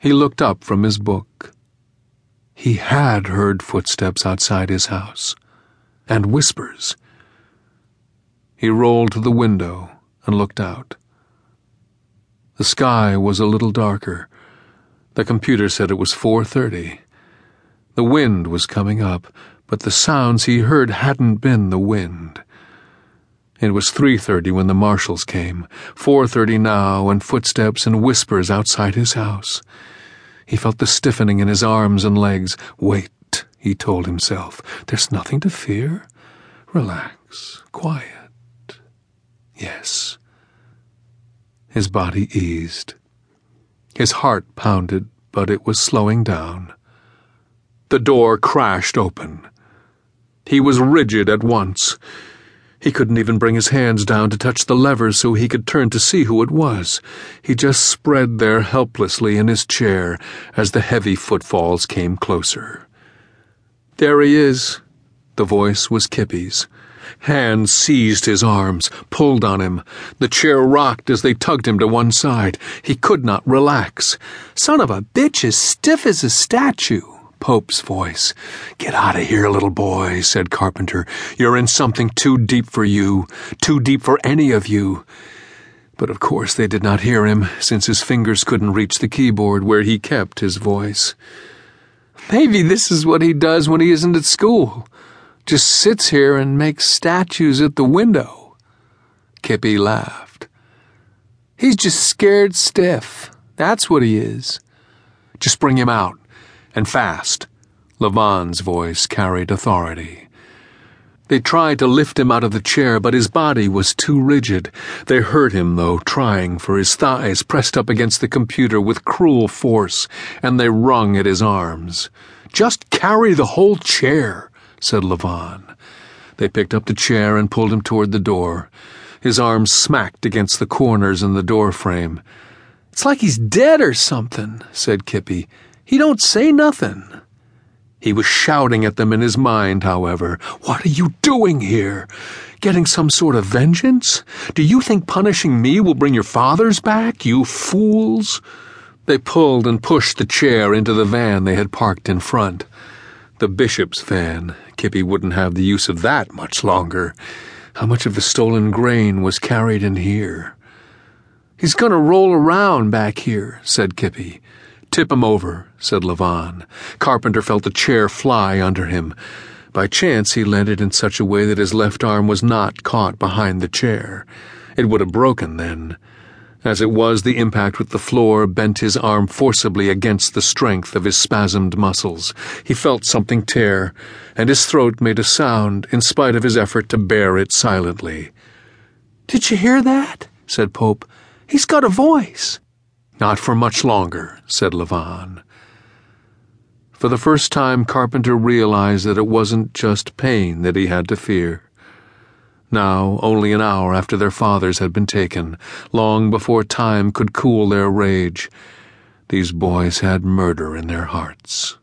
He looked up from his book. He had heard footsteps outside his house, and whispers. He rolled to the window and looked out. The sky was a little darker. The computer said it was 4:30. The wind was coming up, but the sounds he heard hadn't been the wind. It was 3:30 when the marshals came, 4:30 now and footsteps and whispers outside his house. He felt the stiffening in his arms and legs. Wait, he told himself. There's nothing to fear. Relax. Quiet. Yes. His body eased. His heart pounded, but it was slowing down. The door crashed open. He was rigid at once. He couldn't even bring his hands down to touch the levers so he could turn to see who it was. He just spread there helplessly in his chair as the heavy footfalls came closer. There he is. The voice was Kippy's. Hands seized his arms, pulled on him. The chair rocked as they tugged him to one side. He could not relax. Son of a bitch as stiff as a statue. Pope's voice. Get out of here, little boy, said Carpenter. You're in something too deep for you, too deep for any of you. But of course they did not hear him, since his fingers couldn't reach the keyboard where he kept his voice. Maybe this is what he does when he isn't at school. Just sits here and makes statues at the window. Kippy laughed. He's just scared stiff. That's what he is. Just bring him out and fast. Levan's voice carried authority. They tried to lift him out of the chair, but his body was too rigid. They hurt him, though, trying, for his thighs pressed up against the computer with cruel force, and they wrung at his arms. Just carry the whole chair, said Levan. They picked up the chair and pulled him toward the door. His arms smacked against the corners in the door frame. It's like he's dead or something, said Kippy. He don't say nothing. He was shouting at them in his mind, however. What are you doing here? Getting some sort of vengeance? Do you think punishing me will bring your fathers back, you fools? They pulled and pushed the chair into the van they had parked in front. The bishop's van. Kippy wouldn't have the use of that much longer. How much of the stolen grain was carried in here? He's gonna roll around back here, said Kippy. Tip him over, said Levan. Carpenter felt the chair fly under him. By chance, he landed in such a way that his left arm was not caught behind the chair. It would have broken then. As it was, the impact with the floor bent his arm forcibly against the strength of his spasmed muscles. He felt something tear, and his throat made a sound in spite of his effort to bear it silently. Did you hear that? said Pope. He's got a voice. Not for much longer, said Levan. For the first time, Carpenter realized that it wasn't just pain that he had to fear. Now, only an hour after their fathers had been taken, long before time could cool their rage, these boys had murder in their hearts.